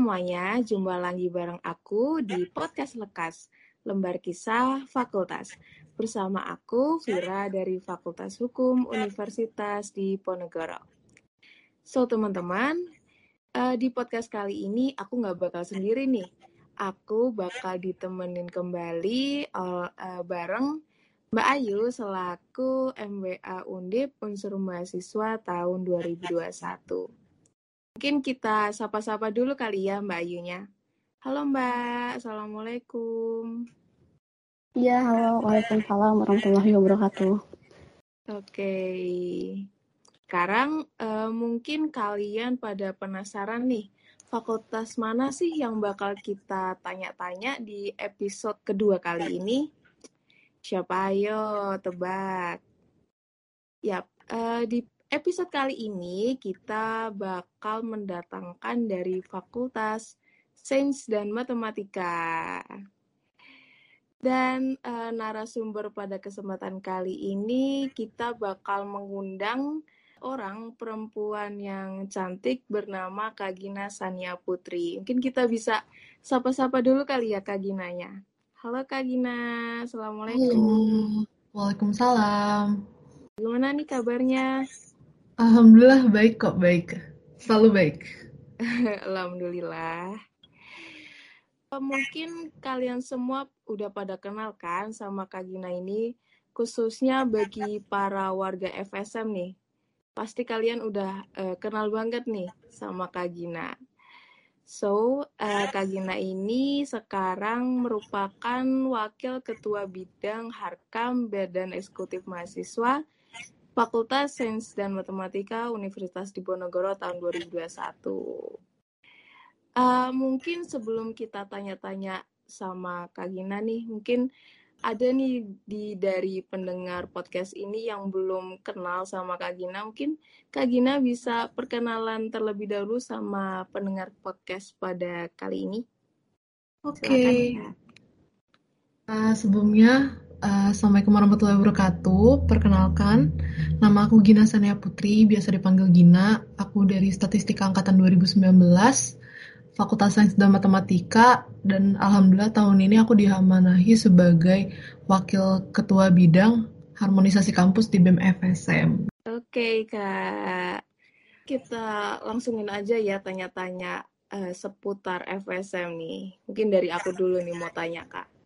semuanya, jumpa lagi bareng aku di Podcast Lekas, lembar kisah fakultas. Bersama aku, Vira dari Fakultas Hukum Universitas Diponegoro. So, teman-teman, uh, di podcast kali ini aku nggak bakal sendiri nih. Aku bakal ditemenin kembali uh, uh, bareng Mbak Ayu selaku MBA Undip Unsur Mahasiswa tahun 2021. Mungkin kita sapa-sapa dulu kali ya Mbak Ayunya. Halo Mbak, Assalamualaikum. Iya, halo. Waalaikumsalam warahmatullahi wabarakatuh. Oke. Sekarang uh, mungkin kalian pada penasaran nih, fakultas mana sih yang bakal kita tanya-tanya di episode kedua kali ini? Siapa ayo tebak? Yap, uh, di episode kali ini kita bakal mendatangkan dari Fakultas Sains dan Matematika. Dan uh, narasumber pada kesempatan kali ini kita bakal mengundang orang perempuan yang cantik bernama Kagina Sania Putri. Mungkin kita bisa sapa-sapa dulu kali ya Kaginanya. Halo Kagina, Assalamualaikum. Halo. Waalaikumsalam. Gimana nih kabarnya? Alhamdulillah baik kok, baik. Selalu baik. Alhamdulillah. Mungkin kalian semua udah pada kenal kan sama Kak Gina ini, khususnya bagi para warga FSM nih. Pasti kalian udah uh, kenal banget nih sama Kak Gina. So, uh, Kak Gina ini sekarang merupakan Wakil Ketua Bidang Harkam Badan Eksekutif Mahasiswa Fakultas Sains dan Matematika Universitas Diponegoro tahun 2021. Uh, mungkin sebelum kita tanya-tanya sama Kak Gina nih, mungkin ada nih di dari pendengar podcast ini yang belum kenal sama Kak Gina, mungkin Kak Gina bisa perkenalan terlebih dahulu sama pendengar podcast pada kali ini. Oke. Okay. Uh, sebelumnya Uh, Assalamualaikum warahmatullahi wabarakatuh. Perkenalkan, nama aku Gina Sania Putri, biasa dipanggil Gina. Aku dari Statistika Angkatan 2019, Fakultas Sains dan Matematika, dan Alhamdulillah tahun ini aku dihamanahi sebagai Wakil Ketua Bidang Harmonisasi Kampus di BEM FSM. Oke, Kak. Kita langsungin aja ya tanya-tanya uh, seputar FSM nih. Mungkin dari aku dulu nih mau tanya, Kak.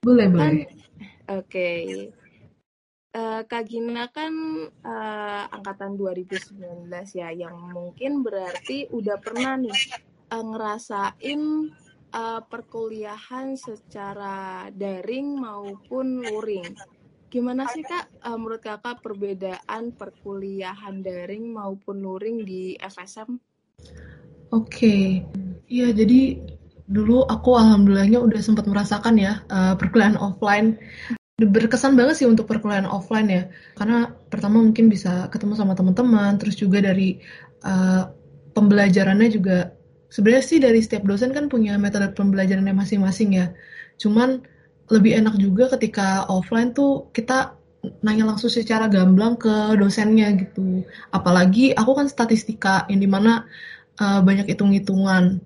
Boleh, kan, boleh. Oke. Okay. Uh, eh, Kak Gina kan uh, angkatan 2019 ya, yang mungkin berarti udah pernah nih uh, ngerasain uh, perkuliahan secara daring maupun luring. Gimana sih Kak, uh, menurut Kakak perbedaan perkuliahan daring maupun luring di FSM? Oke, okay. iya jadi dulu aku alhamdulillahnya udah sempat merasakan ya uh, perkuliahan offline. Berkesan banget sih untuk perkuliahan offline ya. Karena pertama mungkin bisa ketemu sama teman-teman terus juga dari uh, pembelajarannya juga. Sebenarnya sih dari setiap dosen kan punya metode pembelajarannya masing-masing ya. Cuman lebih enak juga ketika offline tuh kita nanya langsung secara gamblang ke dosennya gitu. Apalagi aku kan statistika yang di mana uh, banyak hitung-hitungan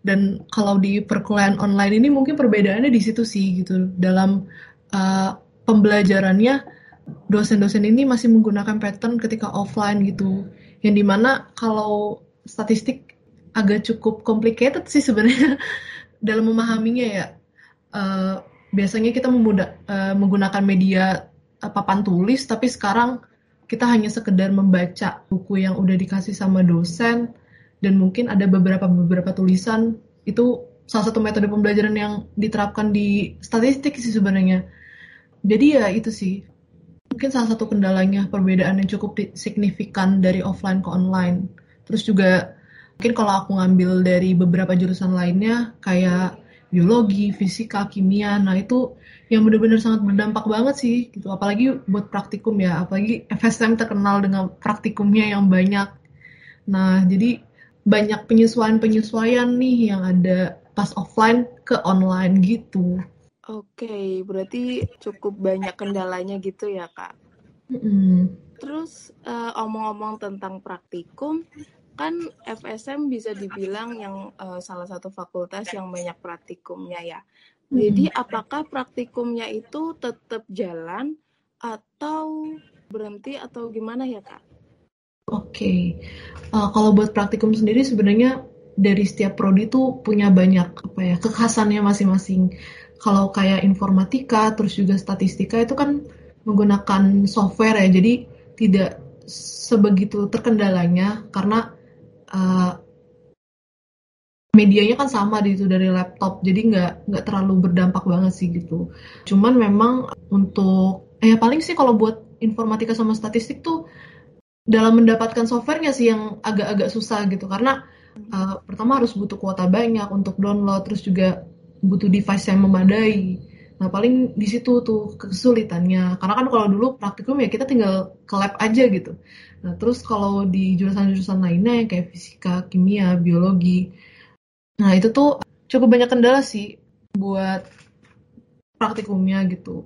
dan kalau di perkuliahan online ini mungkin perbedaannya di situ sih gitu. Dalam uh, pembelajarannya dosen-dosen ini masih menggunakan pattern ketika offline gitu. Yang di mana kalau statistik agak cukup complicated sih sebenarnya dalam memahaminya ya. Uh, biasanya kita memudah, uh, menggunakan media uh, papan tulis tapi sekarang kita hanya sekedar membaca buku yang udah dikasih sama dosen dan mungkin ada beberapa beberapa tulisan itu salah satu metode pembelajaran yang diterapkan di statistik sih sebenarnya. Jadi ya itu sih mungkin salah satu kendalanya perbedaan yang cukup signifikan dari offline ke online. Terus juga mungkin kalau aku ngambil dari beberapa jurusan lainnya kayak biologi, fisika, kimia, nah itu yang benar-benar sangat berdampak banget sih gitu. Apalagi buat praktikum ya, apalagi FSM terkenal dengan praktikumnya yang banyak. Nah, jadi banyak penyesuaian-penyesuaian nih yang ada pas offline ke online gitu. Oke, okay, berarti cukup banyak kendalanya gitu ya kak. Mm. Terus uh, omong-omong tentang praktikum, kan FSM bisa dibilang yang uh, salah satu fakultas yang banyak praktikumnya ya. Jadi apakah praktikumnya itu tetap jalan atau berhenti atau gimana ya kak? Oke, okay. uh, kalau buat praktikum sendiri sebenarnya dari setiap prodi itu punya banyak apa ya kekhasannya masing-masing. Kalau kayak informatika, terus juga statistika itu kan menggunakan software ya, jadi tidak sebegitu terkendalanya karena uh, medianya kan sama di itu dari laptop, jadi nggak nggak terlalu berdampak banget sih gitu. Cuman memang untuk eh paling sih kalau buat informatika sama statistik tuh dalam mendapatkan softwarenya sih yang agak-agak susah gitu. Karena uh, pertama harus butuh kuota banyak untuk download terus juga butuh device yang memadai. Nah paling di situ tuh kesulitannya. Karena kan kalau dulu praktikum ya kita tinggal ke lab aja gitu. Nah terus kalau di jurusan-jurusan lainnya kayak fisika kimia biologi nah itu tuh cukup banyak kendala sih buat praktikumnya gitu.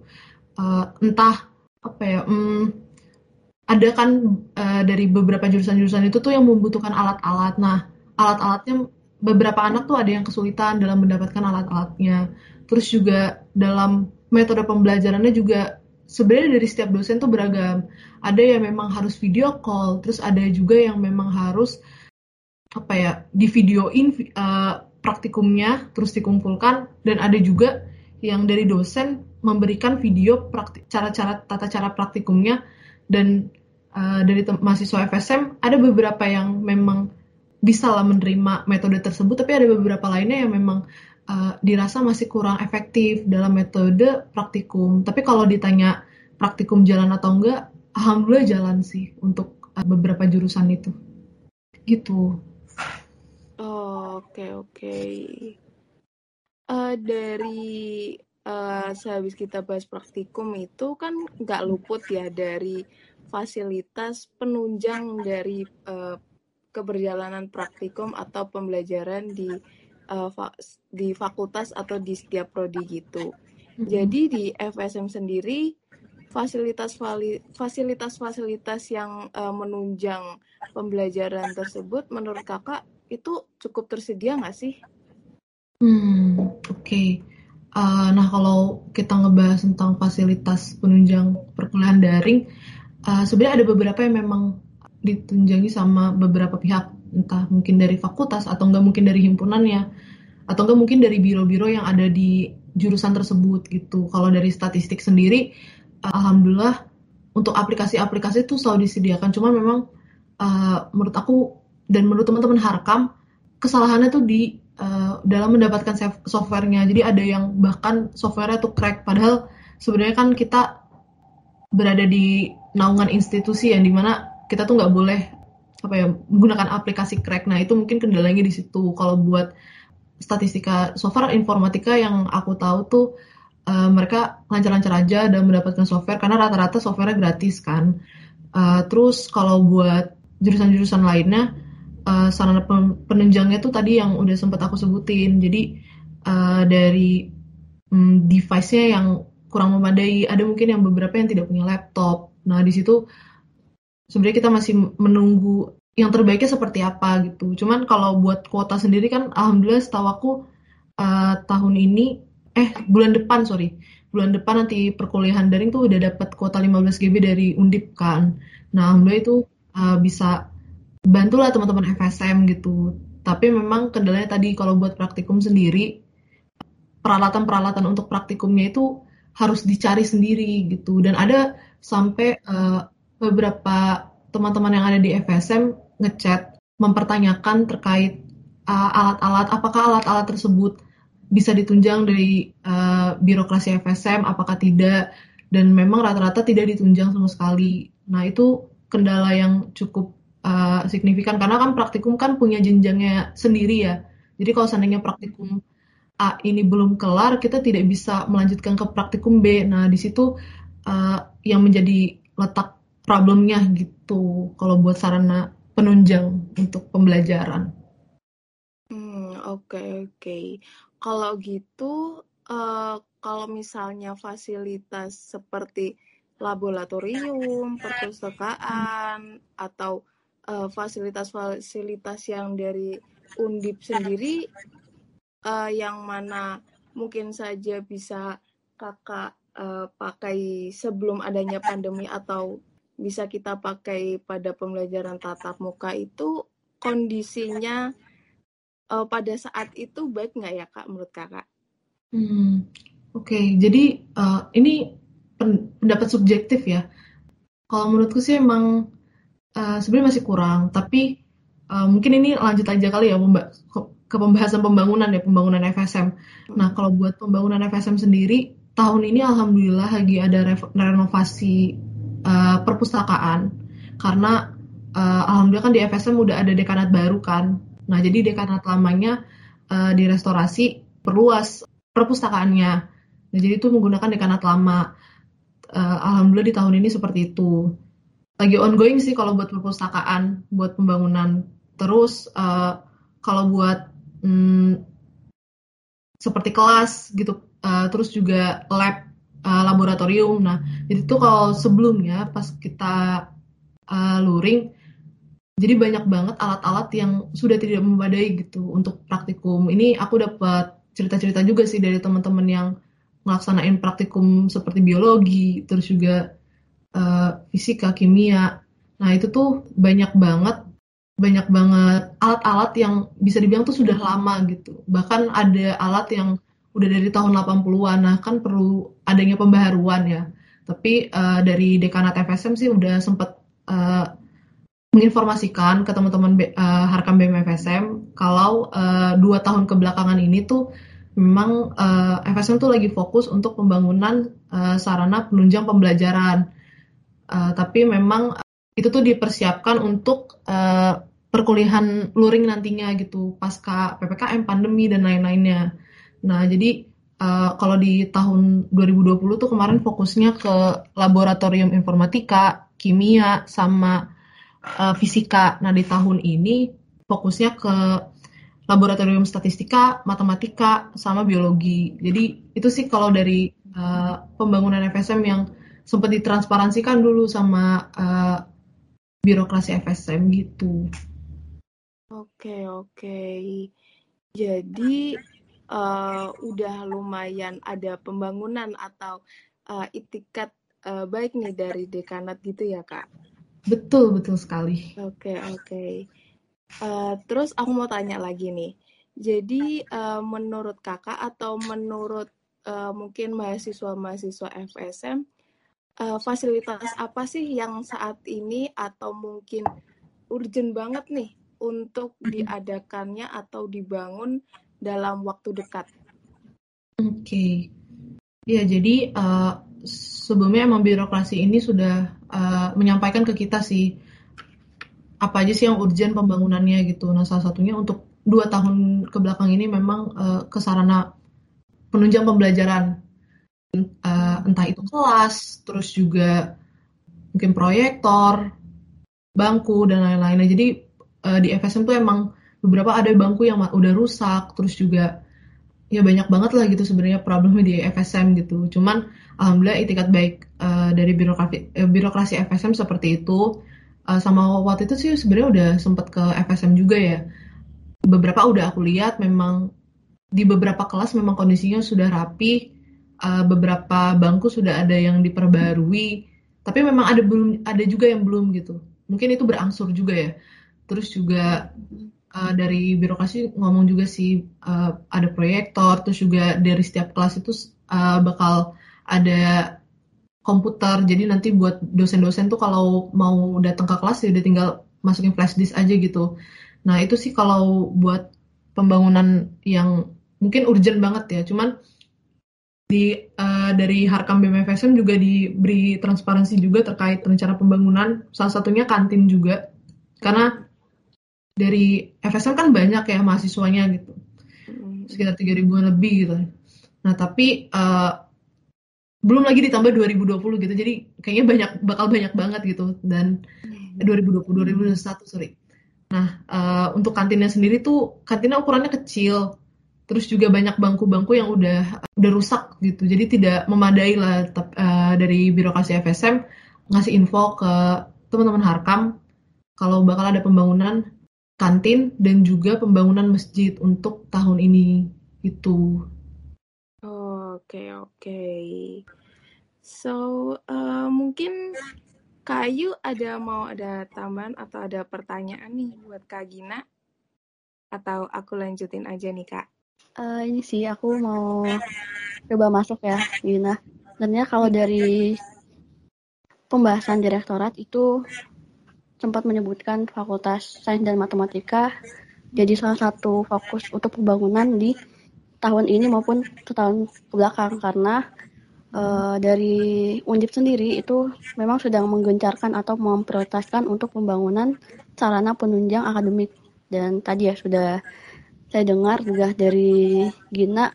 Uh, entah apa ya um, ada kan uh, dari beberapa jurusan-jurusan itu tuh yang membutuhkan alat-alat nah alat-alatnya beberapa anak tuh ada yang kesulitan dalam mendapatkan alat-alatnya. Terus juga dalam metode pembelajarannya juga sebenarnya dari setiap dosen tuh beragam. Ada yang memang harus video call, terus ada juga yang memang harus apa ya di videoin uh, praktikumnya terus dikumpulkan dan ada juga yang dari dosen memberikan video cara-cara tata cara praktikumnya dan uh, dari mahasiswa FSM ada beberapa yang memang bisa lah menerima metode tersebut, tapi ada beberapa lainnya yang memang uh, dirasa masih kurang efektif dalam metode praktikum. Tapi kalau ditanya praktikum jalan atau enggak, alhamdulillah jalan sih untuk uh, beberapa jurusan itu. Gitu. Oh, oke okay, oke. Okay. Uh, dari uh, sehabis kita bahas praktikum itu kan nggak luput ya dari fasilitas penunjang dari uh, keberjalanan praktikum atau pembelajaran di uh, fa di fakultas atau di setiap prodi gitu. Mm-hmm. Jadi di FSM sendiri fasilitas fasilitas fasilitas yang uh, menunjang pembelajaran tersebut menurut kakak itu cukup tersedia nggak sih? Hmm, oke. Okay. Uh, nah kalau kita ngebahas tentang fasilitas penunjang perkuliahan daring, uh, sebenarnya ada beberapa yang memang ditunjangi sama beberapa pihak entah mungkin dari fakultas atau enggak mungkin dari himpunannya atau enggak mungkin dari biro-biro yang ada di jurusan tersebut gitu. Kalau dari statistik sendiri, alhamdulillah untuk aplikasi-aplikasi itu selalu disediakan. Cuma memang uh, menurut aku dan menurut teman-teman Harkam kesalahannya tuh di uh, dalam mendapatkan softwarenya. Jadi ada yang bahkan softwarenya tuh crack. Padahal sebenarnya kan kita berada di naungan institusi yang di mana kita tuh nggak boleh apa ya menggunakan aplikasi crack. Nah itu mungkin kendalanya di situ. Kalau buat statistika software informatika yang aku tahu tuh uh, mereka lancar-lancar aja dan mendapatkan software karena rata-rata softwarenya gratis kan. Uh, terus kalau buat jurusan-jurusan lainnya uh, sarana penunjangnya tuh tadi yang udah sempat aku sebutin. Jadi uh, dari um, device-nya yang kurang memadai, ada mungkin yang beberapa yang tidak punya laptop. Nah di situ sebenarnya kita masih menunggu yang terbaiknya seperti apa gitu. Cuman kalau buat kuota sendiri kan alhamdulillah setahu aku uh, tahun ini eh bulan depan sorry bulan depan nanti perkuliahan daring tuh udah dapat kuota 15 GB dari Undip kan. Nah alhamdulillah itu uh, bisa bantulah teman-teman FSM gitu. Tapi memang kendalanya tadi kalau buat praktikum sendiri peralatan-peralatan untuk praktikumnya itu harus dicari sendiri gitu dan ada sampai uh, beberapa teman-teman yang ada di FSM ngechat mempertanyakan terkait uh, alat-alat uh, apakah alat-alat tersebut bisa ditunjang dari uh, birokrasi FSM apakah tidak dan memang rata-rata tidak ditunjang sama sekali. Nah, itu kendala yang cukup uh, signifikan karena kan praktikum kan punya jenjangnya sendiri ya. Jadi kalau seandainya praktikum A ini belum kelar, kita tidak bisa melanjutkan ke praktikum B. Nah, di situ uh, yang menjadi letak problemnya gitu kalau buat sarana penunjang untuk pembelajaran. Hmm, oke okay, oke. Okay. Kalau gitu, uh, kalau misalnya fasilitas seperti laboratorium, perpustakaan, atau uh, fasilitas-fasilitas yang dari Undip sendiri uh, yang mana mungkin saja bisa kakak uh, pakai sebelum adanya pandemi atau bisa kita pakai pada pembelajaran tatap muka itu kondisinya uh, pada saat itu baik nggak ya kak menurut kakak? Hmm, Oke, okay. jadi uh, ini pendapat subjektif ya. Kalau menurutku sih emang uh, sebenarnya masih kurang, tapi uh, mungkin ini lanjut aja kali ya ke pembahasan pembangunan ya pembangunan FSM. Nah kalau buat pembangunan FSM sendiri tahun ini alhamdulillah lagi ada renovasi uh, perpustakaan karena uh, alhamdulillah kan di FSM udah ada dekanat baru kan. Nah jadi dekanat lamanya uh, direstorasi perluas perpustakaannya. Nah jadi itu menggunakan dekanat lama. Uh, alhamdulillah di tahun ini seperti itu. Lagi ongoing sih kalau buat perpustakaan, buat pembangunan. Terus uh, kalau buat hmm, seperti kelas gitu uh, terus juga lab uh, laboratorium nah itu kalau sebelumnya pas kita uh, luring jadi banyak banget alat-alat yang sudah tidak memadai gitu untuk praktikum ini aku dapat cerita-cerita juga sih dari teman-teman yang melaksanain praktikum seperti biologi terus juga uh, fisika kimia nah itu tuh banyak banget banyak banget alat-alat yang bisa dibilang tuh sudah lama gitu. Bahkan ada alat yang udah dari tahun 80-an. Nah, kan perlu adanya pembaharuan ya. Tapi uh, dari Dekanat FSM sih udah sempat uh, menginformasikan ke teman-teman uh, Harkam BMFSM kalau uh, dua tahun kebelakangan ini tuh memang uh, FSM tuh lagi fokus untuk pembangunan uh, sarana penunjang pembelajaran. Uh, tapi memang itu tuh dipersiapkan untuk uh, perkuliahan luring nantinya gitu pasca ppkm pandemi dan lain-lainnya. Nah jadi uh, kalau di tahun 2020 tuh kemarin fokusnya ke laboratorium informatika kimia sama uh, fisika. Nah di tahun ini fokusnya ke laboratorium statistika matematika sama biologi. Jadi itu sih kalau dari uh, pembangunan FSM yang sempat ditransparansikan dulu sama uh, birokrasi FSM gitu. Oke, oke. Jadi uh, udah lumayan ada pembangunan atau uh, itikat uh, baik nih dari dekanat gitu ya, Kak? Betul, betul sekali. Oke, oke. Uh, terus aku mau tanya lagi nih. Jadi uh, menurut Kakak atau menurut uh, mungkin mahasiswa-mahasiswa FSM uh, fasilitas apa sih yang saat ini atau mungkin urgent banget nih untuk diadakannya atau dibangun dalam waktu dekat? Oke, okay. ya jadi uh, sebelumnya emang birokrasi ini sudah uh, menyampaikan ke kita sih apa aja sih yang urgent pembangunannya gitu. Nah salah satunya untuk dua tahun ke belakang ini memang uh, kesarana penunjang pembelajaran uh, entah itu kelas, terus juga mungkin proyektor, bangku dan lain-lainnya. Jadi uh, di FSM tuh emang beberapa ada bangku yang udah rusak, terus juga ya banyak banget lah gitu sebenarnya problemnya di FSM gitu. Cuman alhamdulillah itikat baik uh, dari birokrasi uh, birokrasi FSM seperti itu. Uh, sama waktu itu sih sebenarnya udah sempet ke FSM juga ya. Beberapa udah aku lihat memang di beberapa kelas memang kondisinya sudah rapi, uh, beberapa bangku sudah ada yang diperbarui, tapi memang ada belum ada juga yang belum gitu. Mungkin itu berangsur juga ya. Terus juga uh, dari birokrasi ngomong juga sih uh, ada proyektor, terus juga dari setiap kelas itu uh, bakal ada komputer. Jadi nanti buat dosen-dosen tuh kalau mau datang ke kelas ya udah tinggal masukin flash disk aja gitu. Nah itu sih kalau buat pembangunan yang mungkin urgent banget ya. Cuman di uh, dari Harkam BMFSM juga diberi transparansi juga terkait rencana pembangunan salah satunya kantin juga. Karena dari FSM kan banyak ya mahasiswanya gitu. Hmm. sekitar tiga ribuan lebih gitu. Nah tapi uh, belum lagi ditambah 2020 gitu. Jadi kayaknya banyak bakal banyak banget gitu. Dan 2020 2021 sorry. Nah uh, untuk kantinnya sendiri tuh kantinnya ukurannya kecil terus juga banyak bangku-bangku yang udah udah rusak gitu jadi tidak memadai lah uh, dari birokrasi FSM ngasih info ke teman-teman Harkam kalau bakal ada pembangunan kantin dan juga pembangunan masjid untuk tahun ini itu. Oke oke. So uh, mungkin Kayu ada mau ada tambahan atau ada pertanyaan nih buat Kak Gina? Atau aku lanjutin aja nih Kak? Uh, ini sih aku mau coba masuk ya Gina. Sebenarnya kalau dari pembahasan direktorat itu sempat menyebutkan Fakultas Sains dan Matematika jadi salah satu fokus untuk pembangunan di tahun ini maupun tahun ke belakang karena uh, dari Undip sendiri itu memang sedang menggencarkan atau memprioritaskan untuk pembangunan sarana penunjang akademik dan tadi ya sudah saya dengar juga dari Gina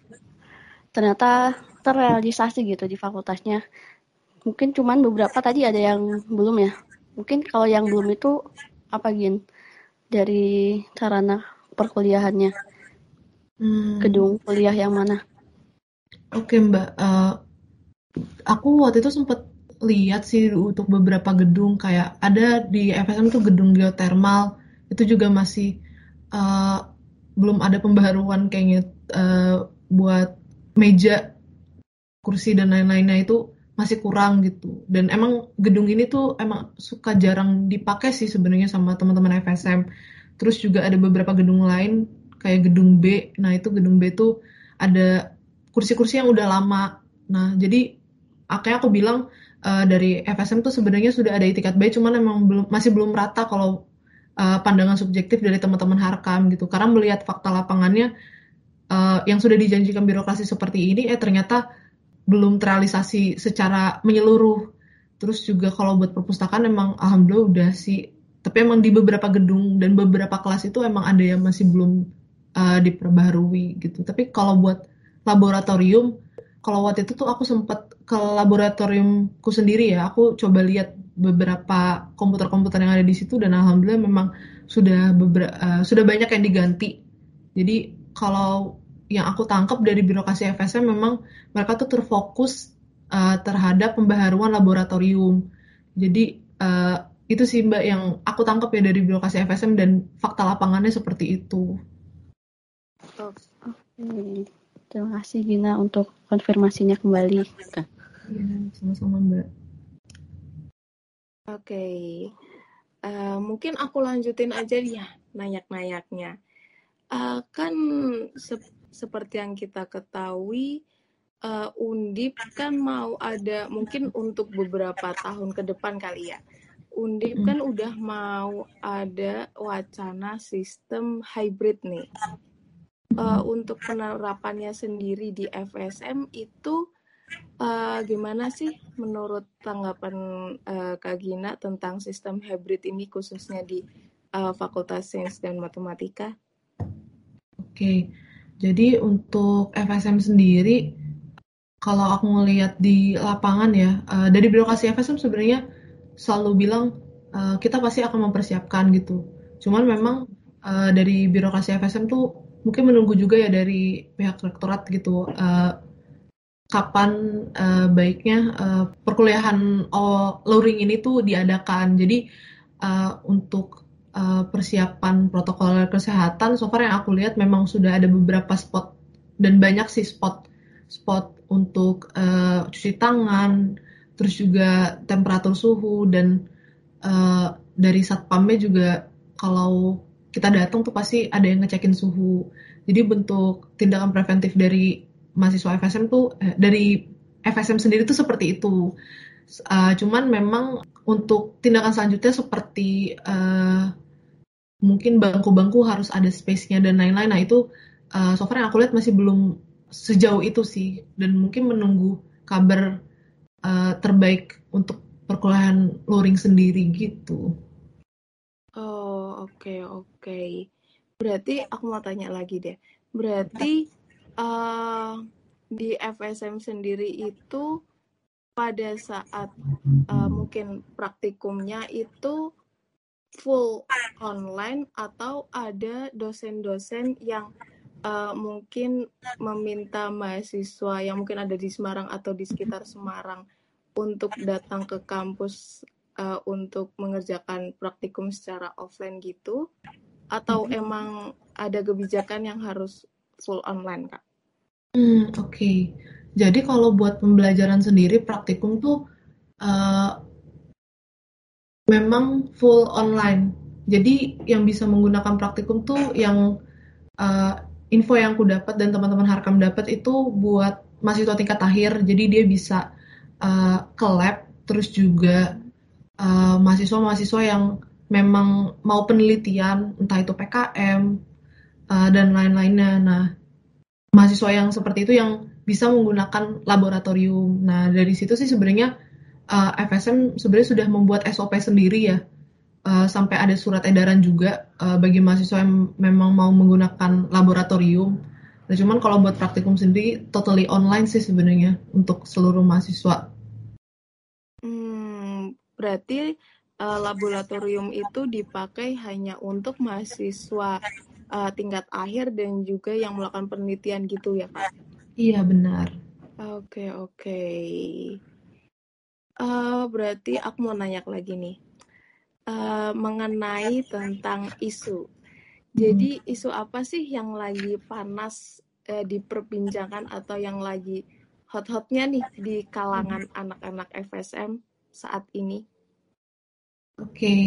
ternyata terrealisasi gitu di fakultasnya. Mungkin cuman beberapa tadi ada yang belum ya. Mungkin kalau yang belum itu apa Gin? Dari sarana perkuliahannya. Hmm. gedung kuliah yang mana? Oke Mbak. Uh, aku waktu itu sempat lihat sih untuk beberapa gedung kayak ada di FSM tuh gedung geothermal itu juga masih uh, belum ada pembaharuan kayaknya uh, buat meja kursi dan lain-lainnya itu masih kurang gitu. Dan emang gedung ini tuh emang suka jarang dipakai sih sebenarnya sama teman-teman FSM terus juga ada beberapa gedung lain kayak gedung B. Nah itu gedung B tuh ada kursi-kursi yang udah lama. Nah jadi akhirnya aku bilang uh, dari FSM tuh sebenarnya sudah ada itikat baik cuman memang belum masih belum rata kalau uh, pandangan subjektif dari teman-teman Harkam gitu. Karena melihat fakta lapangannya uh, yang sudah dijanjikan birokrasi seperti ini eh ternyata belum terrealisasi secara menyeluruh. Terus juga kalau buat perpustakaan emang alhamdulillah udah sih. Tapi emang di beberapa gedung dan beberapa kelas itu emang ada yang masih belum uh, diperbaharui gitu. Tapi kalau buat laboratorium kalau waktu itu tuh aku sempat ke laboratoriumku sendiri ya, aku coba lihat beberapa komputer-komputer yang ada di situ dan alhamdulillah memang sudah beberapa uh, sudah banyak yang diganti. Jadi kalau yang aku tangkap dari birokrasi FSM memang mereka tuh terfokus uh, terhadap pembaharuan laboratorium. Jadi uh, itu sih mbak yang aku tangkap ya dari birokrasi FSM dan fakta lapangannya seperti itu. Oke. Terima kasih Gina untuk konfirmasinya kembali. Ya, sama-sama Mbak. Oke, okay. uh, eh, mungkin aku lanjutin aja ya nayak-nayaknya. Uh, kan se seperti yang kita ketahui, uh, Undip kan mau ada mungkin untuk beberapa tahun ke depan kali ya. Undip kan udah mau ada wacana sistem hybrid nih uh, untuk penerapannya sendiri di FSM itu uh, gimana sih menurut tanggapan uh, Kak Gina tentang sistem hybrid ini khususnya di uh, Fakultas Sains dan Matematika? Oke, jadi untuk FSM sendiri, kalau aku ngelihat di lapangan ya, uh, dari birokrasi FSM sebenarnya selalu bilang uh, kita pasti akan mempersiapkan gitu. Cuman memang uh, dari birokrasi FSM tuh mungkin menunggu juga ya dari pihak rektorat gitu uh, kapan uh, baiknya uh, perkuliahan oh, luring ini tuh diadakan. Jadi uh, untuk uh, persiapan protokol kesehatan, so far yang aku lihat memang sudah ada beberapa spot dan banyak sih spot spot untuk uh, cuci tangan, terus juga temperatur suhu dan uh, dari satpamnya juga kalau kita datang tuh pasti ada yang ngecekin suhu. Jadi bentuk tindakan preventif dari mahasiswa FSM tuh eh, dari FSM sendiri tuh seperti itu. Uh, cuman memang untuk tindakan selanjutnya seperti uh, mungkin bangku-bangku harus ada space-nya dan lain-lain. Nah itu uh, so far yang aku lihat masih belum sejauh itu sih dan mungkin menunggu kabar uh, terbaik untuk perkuliahan luring sendiri gitu. Oke, oke. Berarti aku mau tanya lagi deh. Berarti uh, di FSM sendiri itu pada saat uh, mungkin praktikumnya itu full online atau ada dosen-dosen yang uh, mungkin meminta mahasiswa yang mungkin ada di Semarang atau di sekitar Semarang untuk datang ke kampus uh, untuk mengerjakan praktikum secara offline gitu atau hmm. emang ada kebijakan yang harus full online kak? Hmm oke. Jadi kalau buat pembelajaran sendiri praktikum tuh uh, memang full online. Jadi yang bisa menggunakan praktikum tuh yang uh, info yang aku dapat dan teman-teman Harkam dapat itu buat mahasiswa tingkat akhir. Jadi dia bisa uh, ke lab terus juga mahasiswa mahasiswa-mahasiswa yang memang mau penelitian entah itu PKM uh, dan lain-lainnya. Nah, mahasiswa yang seperti itu yang bisa menggunakan laboratorium. Nah, dari situ sih sebenarnya uh, FSM sebenarnya sudah membuat SOP sendiri ya. Uh, sampai ada surat edaran juga uh, bagi mahasiswa yang memang mau menggunakan laboratorium. Nah, cuman kalau buat praktikum sendiri totally online sih sebenarnya untuk seluruh mahasiswa. Hmm, berarti uh, laboratorium itu dipakai hanya untuk mahasiswa uh, tingkat akhir dan juga yang melakukan penelitian gitu ya, Pak? Iya, benar. Oke, okay, oke. Okay. Uh, berarti aku mau nanya lagi nih uh, mengenai tentang isu. Jadi hmm. isu apa sih yang lagi panas uh, diperbincangkan atau yang lagi hot-hotnya nih di kalangan hmm. anak-anak FSM saat ini? Oke, okay.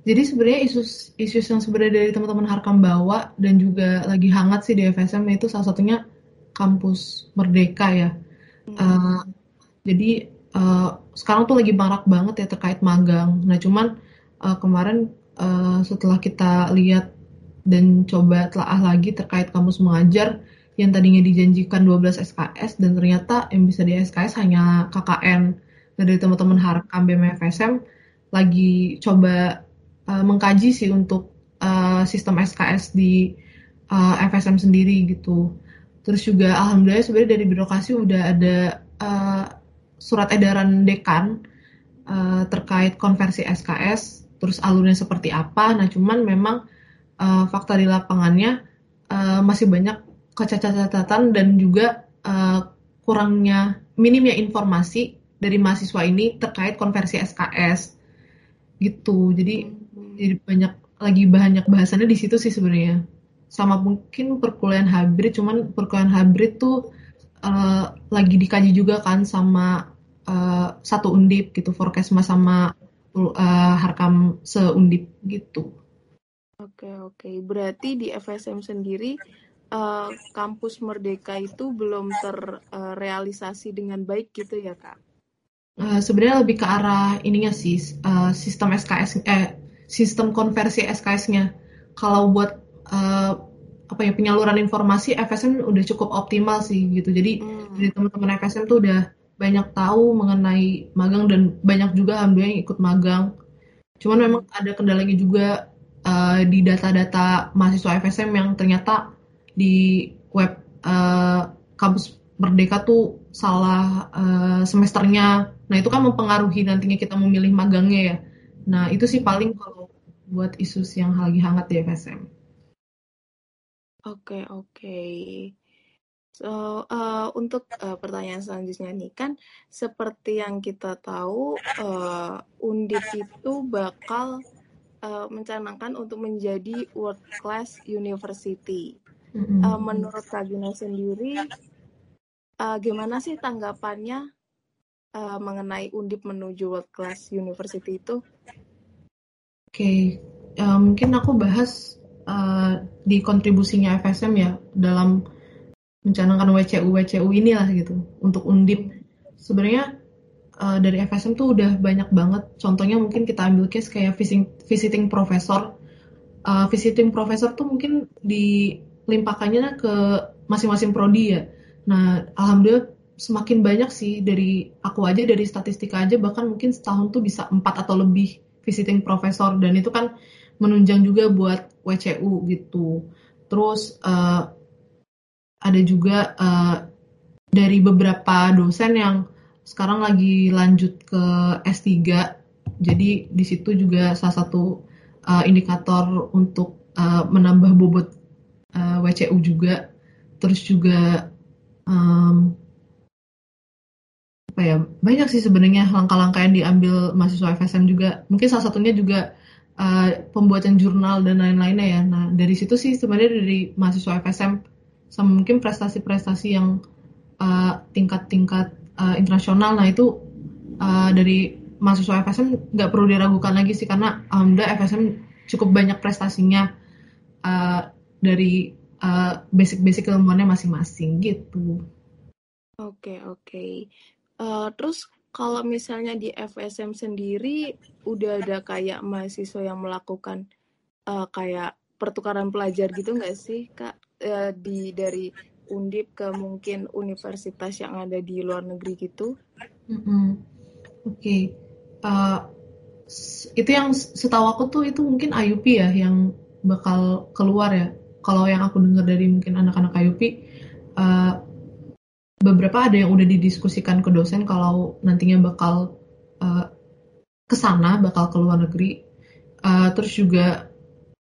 Jadi sebenarnya isu isu yang sebenarnya dari teman-teman Harkam bawa dan juga lagi hangat sih di FSM itu salah satunya kampus Merdeka ya. Hmm. Uh, jadi uh, sekarang tuh lagi marak banget ya terkait magang. Nah cuman uh, kemarin uh, setelah kita lihat dan coba telah lagi terkait kamus mengajar yang tadinya dijanjikan 12 SKS dan ternyata yang bisa di SKS hanya KKN. Nah dari teman-teman Harkam BMFSM lagi coba uh, mengkaji sih untuk uh, sistem SKS di uh, FSM sendiri gitu. Terus juga alhamdulillah sebenarnya dari birokrasi udah ada uh, surat edaran dekan uh, terkait konversi SKS, terus alurnya seperti apa. Nah, cuman memang uh, fakta di lapangannya uh, masih banyak kecacatan dan juga uh, kurangnya minimnya informasi dari mahasiswa ini terkait konversi SKS gitu. Jadi hmm. Jadi banyak lagi banyak bahasannya di situ sih sebenarnya. Sama mungkin perkuliahan hybrid, cuman perkuliahan hybrid tuh uh, lagi dikaji juga kan sama uh, satu undip gitu forecast sama uh, harkam seundip gitu. Oke oke berarti di FSM sendiri uh, kampus Merdeka itu belum terrealisasi uh, dengan baik gitu ya kak? Uh, Sebenarnya lebih ke arah ininya sih uh, sistem SKS eh sistem konversi SKS-nya. Kalau buat uh, apa ya penyaluran informasi FSM udah cukup optimal sih gitu jadi hmm. dari teman-teman FSM tuh udah banyak tahu mengenai magang dan banyak juga alhamdulillah yang ikut magang cuman memang ada kendalanya juga uh, di data-data mahasiswa FSM yang ternyata di web uh, kampus Merdeka tuh salah uh, semesternya nah itu kan mempengaruhi nantinya kita memilih magangnya ya nah itu sih paling kalau buat isu yang lagi hangat di FSM Oke oke. So, uh, untuk uh, pertanyaan selanjutnya nih kan seperti yang kita tahu uh, Undip itu bakal uh, mencanangkan untuk menjadi world class university. Mm-hmm. Uh, menurut Kak Gina sendiri, uh, gimana sih tanggapannya uh, mengenai Undip menuju world class university itu? Oke, okay. uh, mungkin aku bahas uh, di kontribusinya FSM ya dalam mencanangkan WCU WCU inilah gitu untuk undip sebenarnya uh, dari FSM tuh udah banyak banget contohnya mungkin kita ambil case kayak visiting visiting professor uh, visiting professor tuh mungkin dilimpahkannya ke masing-masing prodi ya nah alhamdulillah semakin banyak sih dari aku aja dari statistika aja bahkan mungkin setahun tuh bisa empat atau lebih visiting professor dan itu kan menunjang juga buat WCU gitu. Terus uh, ada juga uh, dari beberapa dosen yang sekarang lagi lanjut ke S3. Jadi di situ juga salah satu uh, indikator untuk uh, menambah bobot uh, WCU juga. Terus juga um, apa ya banyak sih sebenarnya langkah-langkah yang diambil mahasiswa FSM juga mungkin salah satunya juga uh, pembuatan jurnal dan lain-lainnya ya nah dari situ sih sebenarnya dari mahasiswa FSM sama mungkin prestasi-prestasi yang uh, tingkat-tingkat uh, internasional nah itu uh, dari mahasiswa FSM nggak perlu diragukan lagi sih karena alhamdulillah FSM cukup banyak prestasinya uh, dari uh, basic-basic ilmuannya masing-masing gitu. Oke okay, oke. Okay. Uh, terus kalau misalnya di FSM sendiri udah ada kayak mahasiswa yang melakukan uh, kayak pertukaran pelajar gitu nggak sih kak uh, di dari undip ke mungkin universitas yang ada di luar negeri gitu? Mm -hmm. Oke, okay. uh, itu yang setahu aku tuh itu mungkin IUP ya yang bakal keluar ya. Kalau yang aku dengar dari mungkin anak-anak IUP, uh, beberapa ada yang udah didiskusikan ke dosen kalau nantinya bakal uh, ke sana, bakal ke luar negeri. Uh, terus juga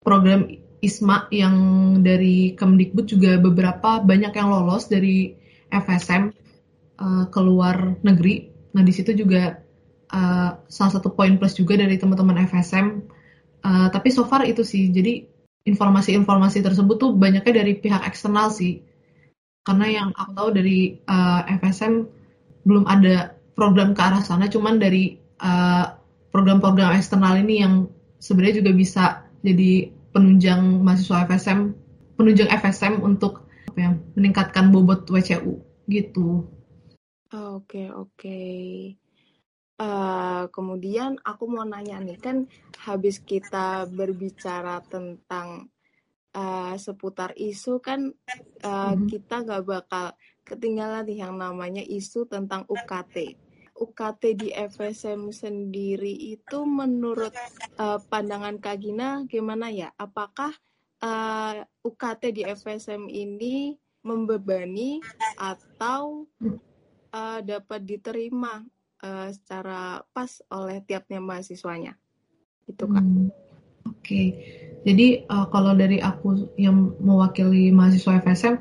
program ISMA yang dari Kemdikbud juga beberapa banyak yang lolos dari FSM uh, ke luar negeri. Nah di situ juga uh, salah satu poin plus juga dari teman-teman FSM. Uh, tapi so far itu sih, jadi informasi-informasi tersebut tuh banyaknya dari pihak eksternal sih. Karena yang aku tahu dari uh, FSM belum ada program ke arah sana, cuman dari program-program uh, eksternal ini yang sebenarnya juga bisa jadi penunjang mahasiswa FSM, penunjang FSM untuk apa ya, meningkatkan bobot WCU gitu. Oke, oke. Uh, kemudian aku mau nanya nih kan habis kita berbicara tentang uh, seputar isu kan uh, kita nggak bakal ketinggalan nih yang namanya isu tentang UKT. UKT di FSM sendiri itu menurut uh, pandangan Kak Gina gimana ya? Apakah uh, UKT di FSM ini membebani atau uh, dapat diterima uh, secara pas oleh tiapnya mahasiswanya. Itu kan. Hmm, Oke, jadi uh, kalau dari aku yang mewakili mahasiswa FSM,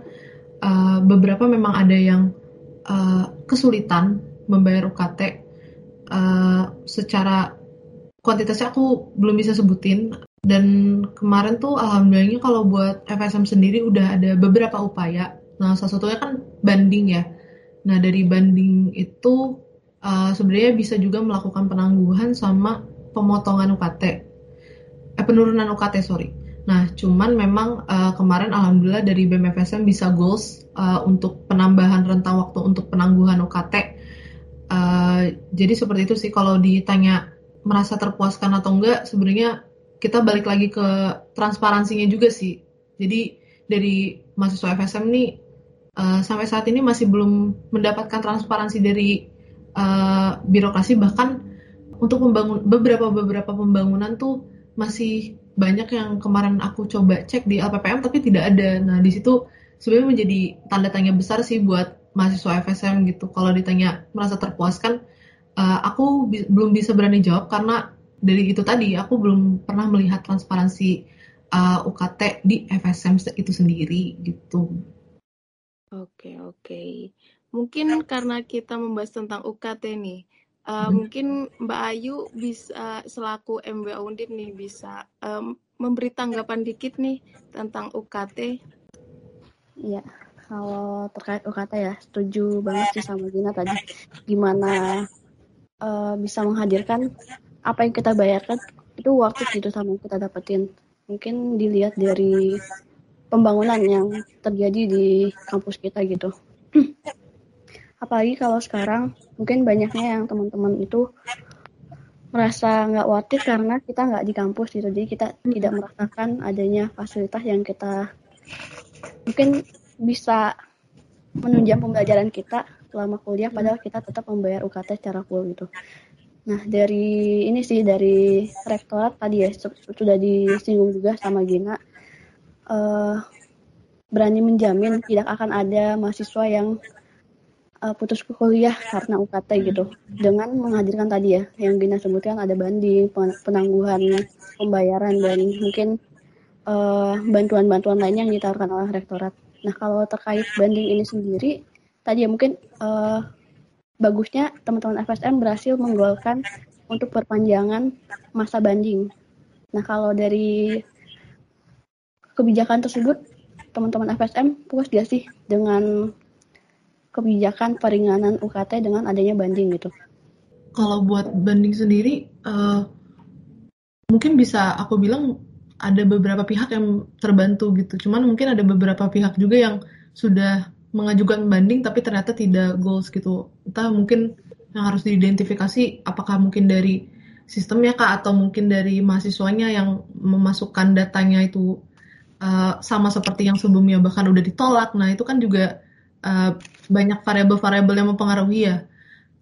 uh, beberapa memang ada yang uh, kesulitan membayar UKT. Uh, secara kuantitasnya aku belum bisa sebutin. Dan kemarin tuh alhamdulillahnya kalau buat FSM sendiri udah ada beberapa upaya. Nah salah satunya kan banding ya. Nah dari banding itu uh, sebenarnya bisa juga melakukan penangguhan sama pemotongan UKT, eh, penurunan UKT sorry. Nah, cuman memang uh, kemarin alhamdulillah dari BMFSM bisa goals uh, untuk penambahan rentang waktu untuk penangguhan UKT. Uh, jadi seperti itu sih kalau ditanya merasa terpuaskan atau enggak, sebenarnya kita balik lagi ke transparansinya juga sih. Jadi dari mahasiswa FSM nih uh, sampai saat ini masih belum mendapatkan transparansi dari uh, birokrasi bahkan untuk membangun beberapa beberapa pembangunan tuh masih banyak yang kemarin aku coba cek di LPPM tapi tidak ada. Nah di situ sebenarnya menjadi tanda tanya besar sih buat mahasiswa FSM gitu. Kalau ditanya merasa terpuaskan, uh, aku bi belum bisa berani jawab karena dari itu tadi aku belum pernah melihat transparansi uh, eh, UKT di FSM itu sendiri gitu. Oke oke. Mungkin karena kita membahas tentang UKT nih, uh, hmm. mungkin Mbak Ayu bisa selaku MBA Undip nih bisa um, memberi tanggapan dikit nih tentang UKT. Iya, kalau terkait UKT ya setuju banget sih sama Gina tadi. Gimana uh, bisa menghadirkan apa yang kita bayarkan itu waktu gitu sama yang kita dapetin. Mungkin dilihat dari pembangunan yang terjadi di kampus kita gitu apalagi kalau sekarang mungkin banyaknya yang teman-teman itu merasa nggak watir karena kita nggak di kampus gitu jadi kita hmm. tidak merasakan adanya fasilitas yang kita mungkin bisa menunjang pembelajaran kita selama kuliah hmm. padahal kita tetap membayar UKT secara full gitu nah dari ini sih dari rektorat tadi ya sudah disinggung juga sama Gina uh, berani menjamin tidak akan ada mahasiswa yang uh, putus kuliah karena UKT gitu dengan menghadirkan tadi ya yang Gina sebutkan ada banding penangguhan pembayaran dan mungkin eh, bantuan-bantuan lainnya yang ditawarkan oleh rektorat. Nah kalau terkait banding ini sendiri tadi ya mungkin uh, bagusnya teman-teman FSM berhasil menggolkan untuk perpanjangan masa banding. Nah, kalau dari kebijakan tersebut, teman-teman FSM puas gak sih dengan kebijakan peringanan UKT dengan adanya banding gitu? Kalau buat banding sendiri, uh, mungkin bisa aku bilang ada beberapa pihak yang terbantu gitu. Cuman mungkin ada beberapa pihak juga yang sudah mengajukan banding tapi ternyata tidak goals gitu. Entah mungkin yang harus diidentifikasi apakah mungkin dari sistemnya kak atau mungkin dari mahasiswanya yang memasukkan datanya itu uh, sama seperti yang sebelumnya bahkan udah ditolak. Nah itu kan juga uh, banyak variabel-variabel yang mempengaruhi ya.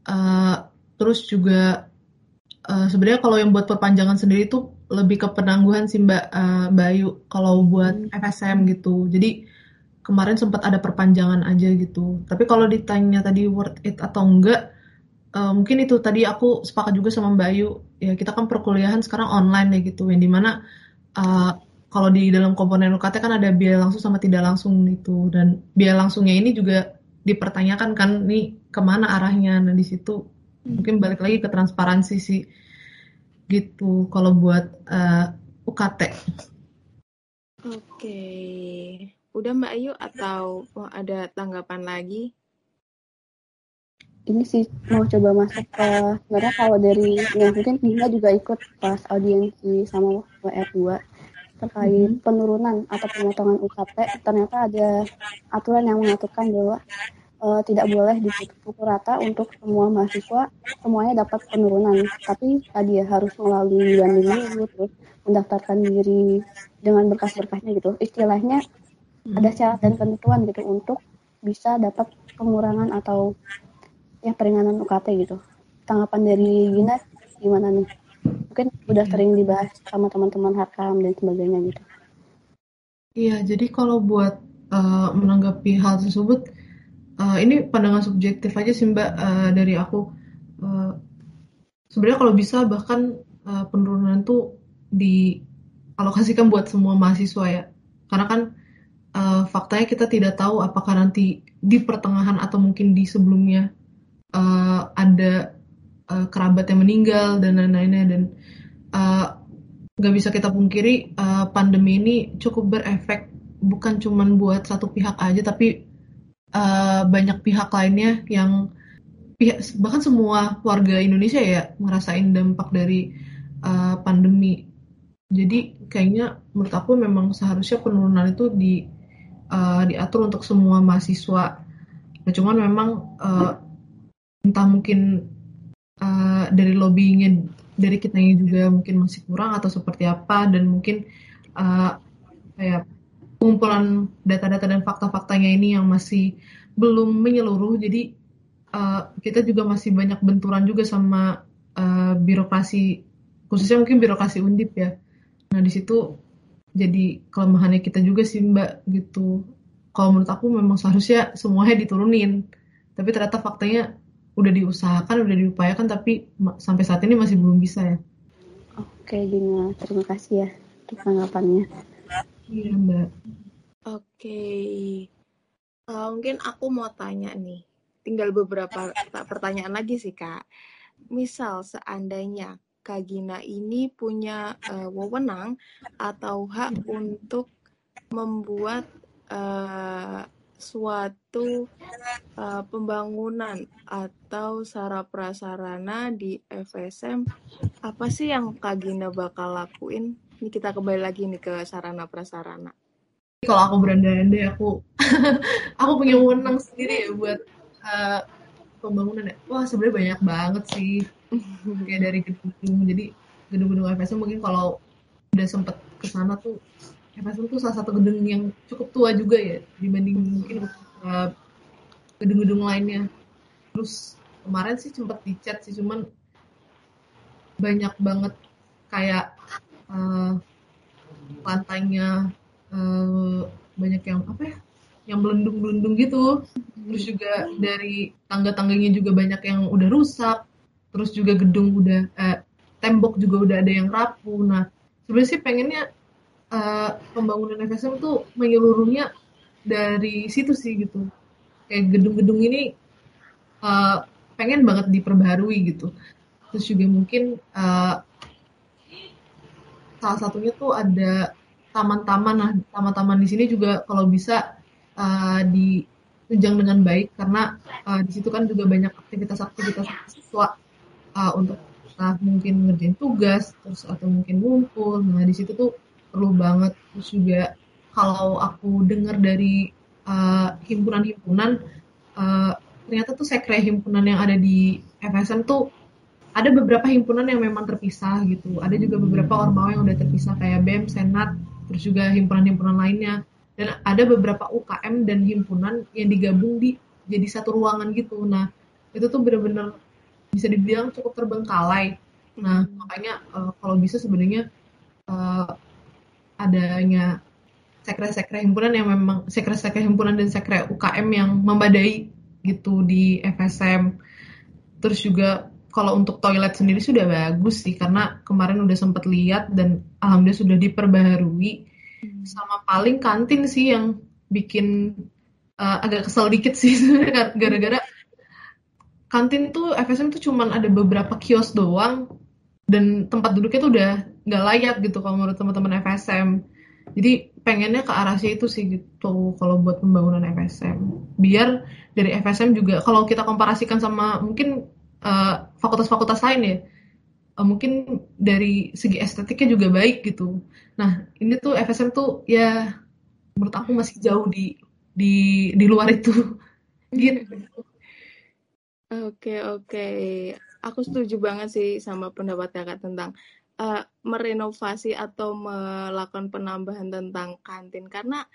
Uh, terus juga uh, sebenarnya kalau yang buat perpanjangan sendiri itu lebih ke penangguhan sih Mbak uh, Bayu kalau buat hmm. FSM gitu. Jadi kemarin sempat ada perpanjangan aja gitu. Tapi kalau ditanya tadi worth it atau enggak, uh, mungkin itu tadi aku sepakat juga sama Mbak Ayu. Ya kita kan perkuliahan sekarang online ya gitu, yang di mana uh, kalau di dalam komponen UKT kan ada biaya langsung sama tidak langsung gitu. Dan biaya langsungnya ini juga dipertanyakan kan nih ke mana arahnya. Nah di situ mungkin balik lagi ke transparansi sih gitu kalau buat uh, UKT. Oke. Udah Mbak Ayu atau mau ada tanggapan lagi? Ini sih mau coba masuk ke sebenarnya kalau dari yang mungkin Dina juga ikut pas audiensi sama WR2 terkait hmm. penurunan atau pemotongan UKT ternyata ada aturan yang mengaturkan bahwa uh, tidak boleh dipukul rata untuk semua mahasiswa semuanya dapat penurunan tapi tadi ya harus melalui banding dulu terus mendaftarkan diri dengan berkas-berkasnya gitu istilahnya hmm. ada syarat dan ketentuan gitu untuk bisa dapat pengurangan atau ya peringanan UKT gitu. Tanggapan dari Gina gimana nih? Mungkin udah sering dibahas sama teman-teman Hakam dan sebagainya gitu. Iya, jadi kalau buat uh, menanggapi hal tersebut, uh, ini pandangan subjektif aja sih Mbak uh, dari aku. Uh, Sebenarnya kalau bisa bahkan uh, penurunan tuh dialokasikan buat semua mahasiswa ya. Karena kan uh, faktanya kita tidak tahu apakah nanti di pertengahan atau mungkin di sebelumnya uh, ada uh, kerabat yang meninggal dan lain-lainnya dan nggak uh, bisa kita pungkiri uh, pandemi ini cukup berefek bukan cuma buat satu pihak aja tapi uh, banyak pihak lainnya yang pihak bahkan semua warga Indonesia ya ngerasain dampak dari uh, pandemi jadi kayaknya menurut aku memang seharusnya penurunan itu di uh, diatur untuk semua mahasiswa. Nah, cuman memang uh, entah mungkin uh, dari lobbyingnya dari kita juga mungkin masih kurang atau seperti apa dan mungkin uh, kayak pengumpulan data-data dan fakta-faktanya ini yang masih belum menyeluruh. Jadi uh, kita juga masih banyak benturan juga sama uh, birokrasi khususnya mungkin birokrasi undip ya. Nah di situ jadi kelemahannya kita juga sih mbak gitu. Kalau menurut aku memang seharusnya semuanya diturunin. Tapi ternyata faktanya udah diusahakan udah diupayakan tapi sampai saat ini masih belum bisa ya. Oke Dina terima kasih ya untuk tanggapannya. Iya mbak. Oke. Uh, mungkin aku mau tanya nih tinggal beberapa pertanyaan lagi sih kak. Misal seandainya Kak Gina ini punya uh, wewenang atau hak untuk membuat uh, suatu uh, pembangunan atau sarana prasarana di FSM apa sih yang Kak Gina bakal lakuin? Ini kita kembali lagi nih ke sarana prasarana. Kalau aku berandai-andai aku aku punya wewenang sendiri ya buat uh, pembangunan ya. Wah sebenarnya banyak banget sih kayak dari gedung jadi gedung-gedung FSM mungkin kalau udah sempet ke sana tuh FSM tuh salah satu gedung yang cukup tua juga ya dibanding mungkin gedung gedung-gedung lainnya. Terus kemarin sih sempet dicat sih cuman banyak banget kayak uh, lantainya uh, banyak yang apa ya yang melendung-melendung gitu. Terus juga dari tangga-tangganya juga banyak yang udah rusak. Terus juga gedung udah eh, tembok juga udah ada yang rapuh. Nah sebenarnya sih pengennya uh, pembangunan FSM tuh menyeluruhnya dari situ sih gitu. Kayak gedung-gedung ini uh, pengen banget diperbaharui gitu. Terus juga mungkin uh, salah satunya tuh ada taman-taman nah taman-taman di sini juga kalau bisa uh, ditunjang dengan baik karena uh, di situ kan juga banyak aktivitas-aktivitas siswa uh, untuk nah, mungkin ngerjain tugas terus atau mungkin ngumpul. Nah di situ tuh perlu banget. Terus juga kalau aku dengar dari himpunan-himpunan uh, ternyata tuh sekre himpunan yang ada di FSM tuh ada beberapa himpunan yang memang terpisah gitu. Ada juga beberapa ormawa yang udah terpisah kayak BEM, Senat, terus juga himpunan-himpunan lainnya. Dan ada beberapa UKM dan himpunan yang digabung di jadi satu ruangan gitu. Nah, itu tuh bener-bener bisa dibilang cukup terbengkalai. Nah, makanya uh, kalau bisa sebenarnya uh, adanya sekre-sekre himpunan yang memang sekre-sekre himpunan dan sekre UKM yang membadai gitu di FSM. Terus juga kalau untuk toilet sendiri sudah bagus sih karena kemarin udah sempat lihat dan alhamdulillah sudah diperbaharui. Hmm. Sama paling kantin sih yang bikin uh, agak kesel dikit sih gara-gara kantin tuh FSM tuh cuman ada beberapa kios doang dan tempat duduknya tuh udah nggak layak gitu kalau menurut teman-teman FSM. Jadi pengennya ke arah situ sih gitu kalau buat pembangunan FSM. Biar dari FSM juga kalau kita komparasikan sama mungkin eh, fakultas-fakultas uh, lain ya, uh, mungkin dari segi estetiknya juga baik gitu. Nah ini tuh FSM tuh ya menurut aku masih jauh di di di luar itu gitu. Oke oke, aku setuju banget sih sama pendapat kakak tentang uh, merenovasi atau melakukan penambahan tentang kantin. Karena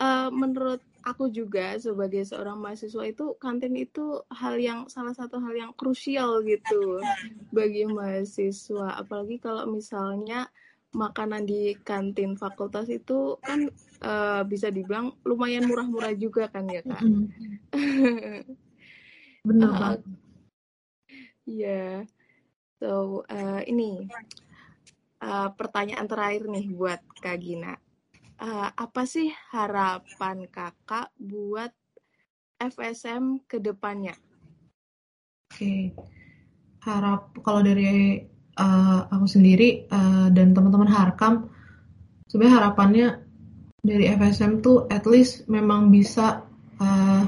uh, menurut aku juga sebagai seorang mahasiswa itu kantin itu hal yang salah satu hal yang krusial gitu bagi mahasiswa. Apalagi kalau misalnya makanan di kantin fakultas itu kan uh, bisa dibilang lumayan murah-murah juga kan ya kan benar uh, ya yeah. so uh, ini uh, pertanyaan terakhir nih buat Kak Gina. Uh, apa sih harapan kakak buat FSM ke depannya? Oke, harap kalau dari uh, aku sendiri uh, dan teman-teman Harkam, sebenarnya harapannya dari FSM tuh at least memang bisa uh,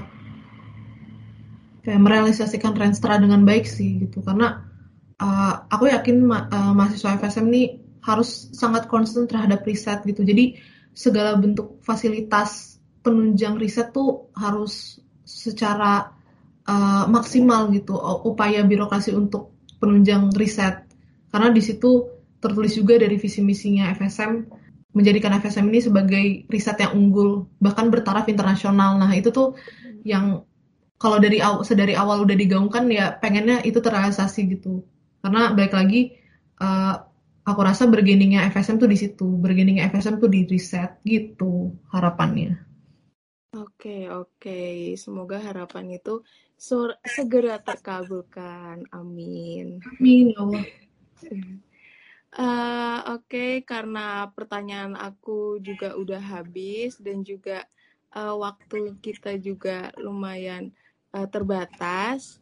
kayak merealisasikan Renstra dengan baik sih gitu karena uh, aku yakin ma uh, mahasiswa FSM nih harus sangat concern terhadap riset gitu. Jadi segala bentuk fasilitas penunjang riset tuh harus secara uh, maksimal gitu upaya birokrasi untuk penunjang riset. Karena di situ tertulis juga dari visi misinya FSM menjadikan FSM ini sebagai riset yang unggul bahkan bertaraf internasional. Nah, itu tuh yang kalau dari awal sedari awal udah digaungkan ya pengennya itu terrealisasi gitu. Karena baik lagi uh, aku rasa bergeningnya FSM tuh di situ, bergeningnya FSM tuh di riset gitu harapannya. Oke oke, semoga harapan itu segera terkabulkan, amin. Amin ya Allah. Uh, oke, okay, karena pertanyaan aku juga udah habis dan juga uh, waktu kita juga lumayan uh, terbatas.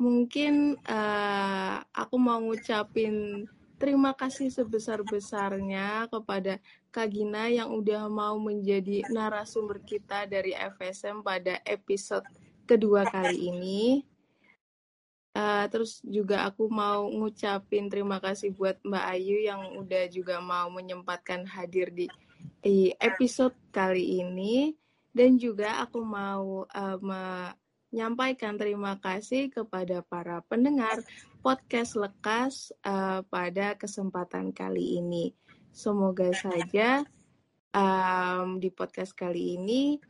Mungkin uh, aku mau ngucapin Terima kasih sebesar-besarnya kepada Kak Gina yang udah mau menjadi narasumber kita dari FSM pada episode kedua kali ini. Uh, terus juga aku mau ngucapin terima kasih buat Mbak Ayu yang udah juga mau menyempatkan hadir di, episode kali ini. Dan juga aku mau uh, menyampaikan terima kasih kepada para pendengar podcast lekas uh, pada kesempatan kali ini. Semoga saja um, di podcast kali ini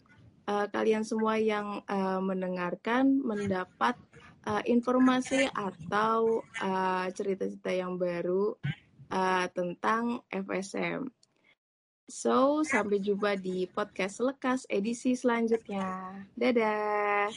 uh, kalian semua yang uh, mendengarkan mendapat uh, informasi atau cerita-cerita uh, yang baru uh, tentang FSM. So, sampai jumpa di podcast Lekas edisi selanjutnya. Dadah!